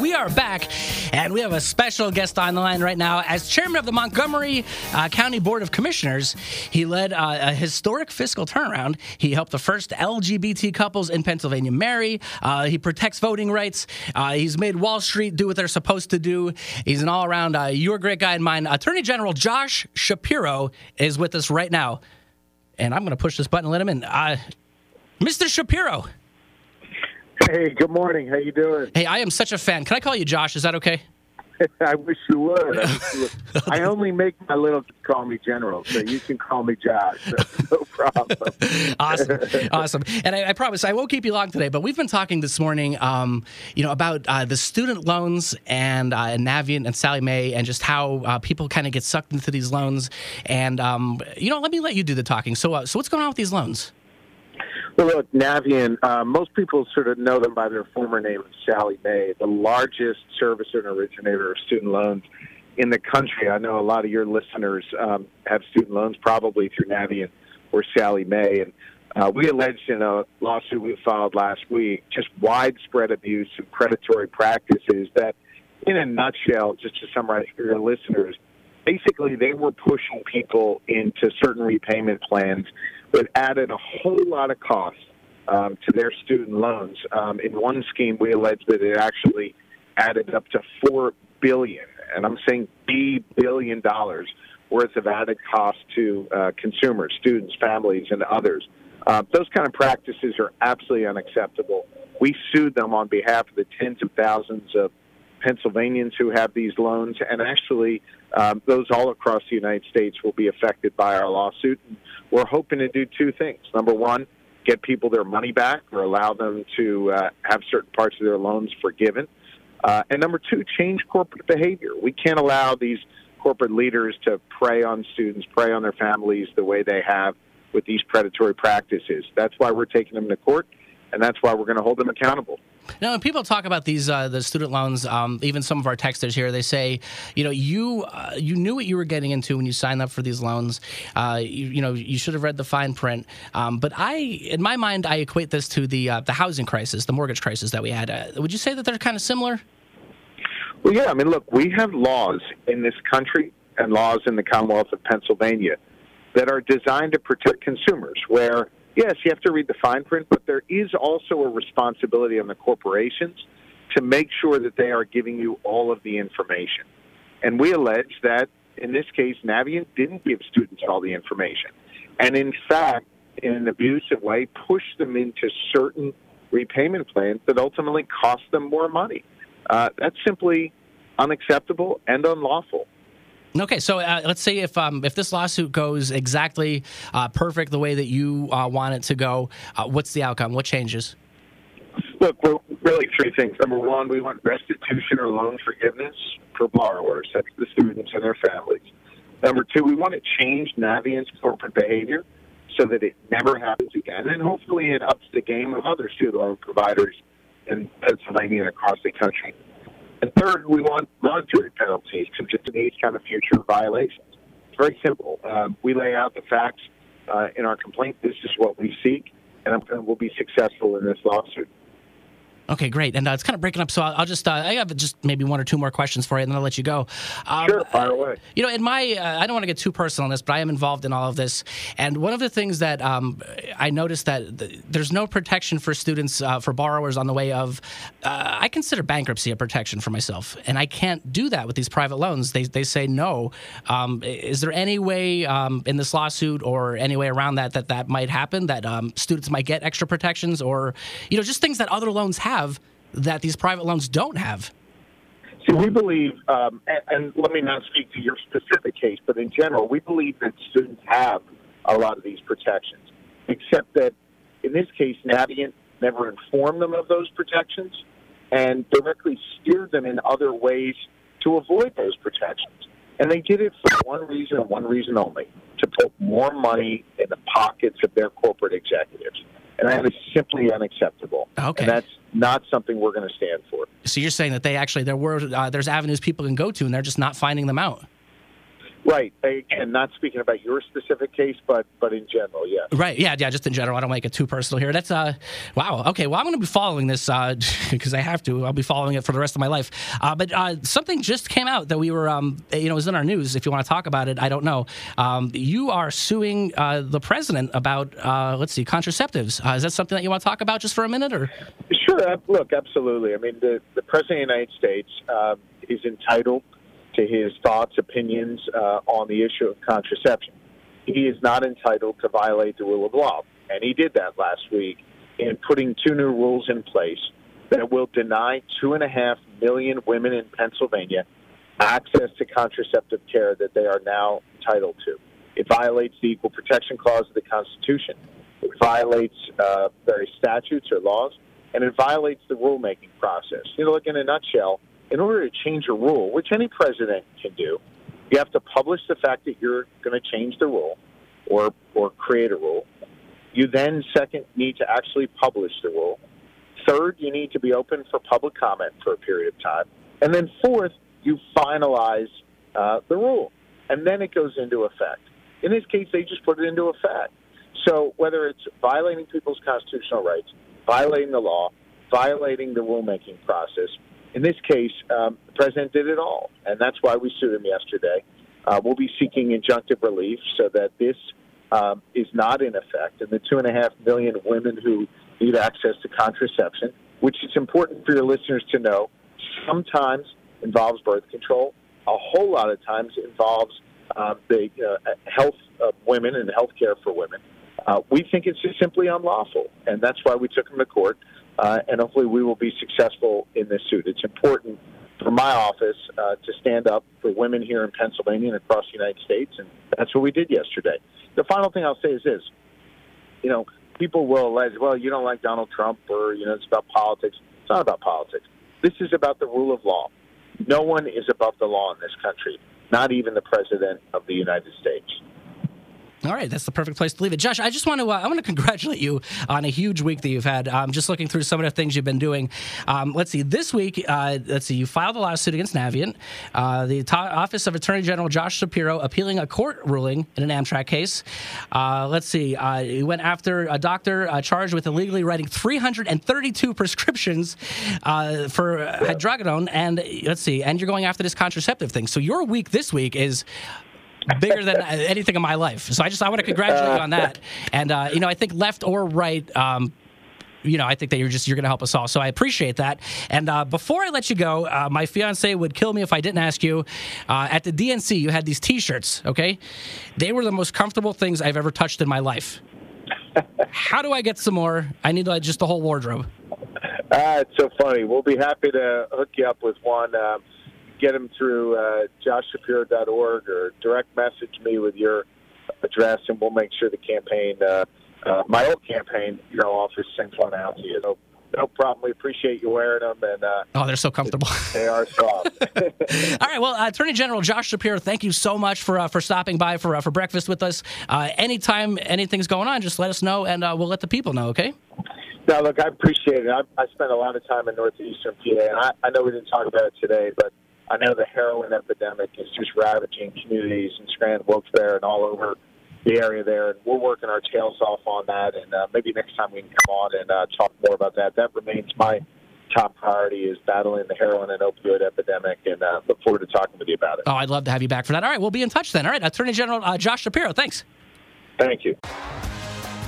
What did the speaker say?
We are back, and we have a special guest on the line right now. As chairman of the Montgomery uh, County Board of Commissioners, he led uh, a historic fiscal turnaround. He helped the first LGBT couples in Pennsylvania marry. Uh, he protects voting rights. Uh, he's made Wall Street do what they're supposed to do. He's an all around, uh, you're a great guy in mine. Attorney General Josh Shapiro is with us right now, and I'm going to push this button and let him in. Uh, Mr. Shapiro. Hey, good morning. How you doing? Hey, I am such a fan. Can I call you Josh? Is that okay? I wish you would. I, you would. I only make my little call me General, so you can call me Josh. no problem. awesome, awesome. And I, I, promise I won't keep you long today. But we've been talking this morning, um, you know, about uh, the student loans and, uh, and Navient and Sallie Mae, and just how uh, people kind of get sucked into these loans. And um, you know, let me let you do the talking. So, uh, so what's going on with these loans? Well, look, Navient, uh, most people sort of know them by their former name of Sallie Mae, the largest servicer and originator of student loans in the country. I know a lot of your listeners um, have student loans probably through Navient or Sallie Mae. And uh, we alleged in a lawsuit we filed last week just widespread abuse of predatory practices that, in a nutshell, just to summarize for your listeners, basically they were pushing people into certain repayment plans that added a whole lot of cost um, to their student loans. Um, in one scheme, we alleged that it actually added up to four billion, and I'm saying B billion dollars worth of added cost to uh, consumers, students, families, and others. Uh, those kind of practices are absolutely unacceptable. We sued them on behalf of the tens of thousands of Pennsylvanians who have these loans, and actually, um, those all across the United States will be affected by our lawsuit. We're hoping to do two things. Number one, get people their money back or allow them to uh, have certain parts of their loans forgiven. Uh, and number two, change corporate behavior. We can't allow these corporate leaders to prey on students, prey on their families the way they have with these predatory practices. That's why we're taking them to court, and that's why we're going to hold them accountable. Now, when people talk about these uh, the student loans, um, even some of our texters here, they say, you know, you uh, you knew what you were getting into when you signed up for these loans. Uh, you, you, know, you should have read the fine print. Um, but I, in my mind, I equate this to the uh, the housing crisis, the mortgage crisis that we had. Uh, would you say that they're kind of similar? Well, yeah. I mean, look, we have laws in this country and laws in the Commonwealth of Pennsylvania that are designed to protect consumers, where yes, you have to read the fine print, but there is also a responsibility on the corporations to make sure that they are giving you all of the information. And we allege that in this case, Navient didn't give students all the information. And in fact, in an abusive way, pushed them into certain repayment plans that ultimately cost them more money. Uh, that's simply unacceptable and unlawful. Okay, so uh, let's say if um, if this lawsuit goes exactly uh, perfect the way that you uh, want it to go, uh, what's the outcome? What changes? Look, we're really three things. Number one, we want restitution or loan forgiveness for borrowers, that's the students and their families. Number two, we want to change Navient's corporate behavior so that it never happens again, and hopefully it ups the game of other student loan providers in Pennsylvania and across the country. And third, we want monetary penalties consistent with these kind of future violations. It's very simple. Um, we lay out the facts uh, in our complaint. This is what we seek, and we'll be successful in this lawsuit. Okay, great. And uh, it's kind of breaking up, so I'll, I'll just uh, I have just maybe one or two more questions for you, and then I'll let you go. Um, sure, fire away. You know, in my uh, I don't want to get too personal on this, but I am involved in all of this, and one of the things that um, I noticed that th- there's no protection for students uh, for borrowers on the way of uh, I consider bankruptcy a protection for myself, and I can't do that with these private loans. They they say no. Um, is there any way um, in this lawsuit or any way around that that that might happen that um, students might get extra protections or you know just things that other loans have? Have that these private loans don't have? See, we believe, um, and, and, let me not speak to your specific case, but in general, we believe that students have a lot of these protections, except that in this case, Navient never informed them of those protections, and directly steered them in other ways to avoid those protections. And they did it for one reason and one reason only to put more money in the pockets of their corporate executives. And that is simply unacceptable. Okay. And that's not something we're going to stand for. So you're saying that they actually there were uh, there's avenues people can go to and they're just not finding them out. Right. Again, not speaking about your specific case, but but in general, yes. Right. Yeah. Yeah. Just in general, I don't make it too personal here. That's uh, wow. Okay. Well, I'm going to be following this because uh, I have to. I'll be following it for the rest of my life. Uh, but uh, something just came out that we were, um, you know, was in our news. If you want to talk about it, I don't know. Um, you are suing uh, the president about, uh, let's see, contraceptives. Uh, is that something that you want to talk about just for a minute, or? Sure. Look, absolutely. I mean, the the president of the United States um, is entitled to his thoughts, opinions uh, on the issue of contraception. He is not entitled to violate the rule of law, and he did that last week in putting two new rules in place that will deny two and a half million women in Pennsylvania access to contraceptive care that they are now entitled to. It violates the Equal Protection Clause of the Constitution. It violates uh, various statutes or laws, and it violates the rulemaking process. You know, look, in a nutshell, in order to change a rule, which any president can do, you have to publish the fact that you're going to change the rule or, or create a rule. You then, second, need to actually publish the rule. Third, you need to be open for public comment for a period of time. And then fourth, you finalize uh, the rule. And then it goes into effect. In this case, they just put it into effect. So whether it's violating people's constitutional rights, violating the law, violating the rulemaking process, in this case, um, the president did it all, and that's why we sued him yesterday. Uh, we'll be seeking injunctive relief so that this um, is not in effect, and the two and a half million women who need access to contraception, which is important for your listeners to know, sometimes involves birth control. A whole lot of times involves um, the uh, health of women and health care for women. Uh, we think it's just simply unlawful, and that's why we took him to court uh, and hopefully we will be successful in this suit. It's important for my office uh, to stand up for women here in Pennsylvania and across the United States, and that's what we did yesterday. The final thing I'll say is this: you know, people will allege, well, you don't like Donald Trump, or you know, it's about politics. It's not about politics. This is about the rule of law. No one is above the law in this country, not even the president of the United States. All right, that's the perfect place to leave it, Josh. I just want to uh, I want to congratulate you on a huge week that you've had. Um, just looking through some of the things you've been doing. Um, let's see, this week, uh, let's see, you filed a lawsuit against Navient. Uh, the Office of Attorney General Josh Shapiro appealing a court ruling in an Amtrak case. Uh, let's see, uh, you went after a doctor uh, charged with illegally writing 332 prescriptions for hydrocodone, and let's see, and you're going after this contraceptive thing. So your week this week is bigger than anything in my life. So I just I want to congratulate you on that. And uh, you know, I think left or right. Um, you know, I think that you're just you're going to help us all. So I appreciate that. And uh, before I let you go, uh, my fiance would kill me if I didn't ask you. Uh, at the DNC, you had these T-shirts. Okay, they were the most comfortable things I've ever touched in my life. How do I get some more? I need like, just the whole wardrobe. Ah, it's so funny. We'll be happy to hook you up with one. Um, get them through uh, joshshapiro.org or direct message me with your address, and we'll make sure the campaign, uh, uh, my old campaign, your office sends one out to you. So no problem. We appreciate you wearing them, and uh, oh, they're so comfortable. They are soft. All right. Well, uh, Attorney General Josh Shapiro, thank you so much for uh, for stopping by for uh, for breakfast with us. Uh, anytime anything's going on, just let us know, and uh, we'll let the people know. Okay. Now, look, I appreciate it. I, I spent a lot of time in northeastern PA, and I, I know we didn't talk about it today, but I know the heroin epidemic is just ravaging communities in Scranton, Wilkes-Barre, and all over the area there. And we're working our tails off on that. And uh, maybe next time we can come on and uh, talk more about that. That remains my top priority is battling the heroin and opioid epidemic. And uh, look forward to talking with you about it. Oh, I'd love to have you back for that. All right, we'll be in touch then. All right, Attorney General uh, Josh Shapiro, thanks. Thank you.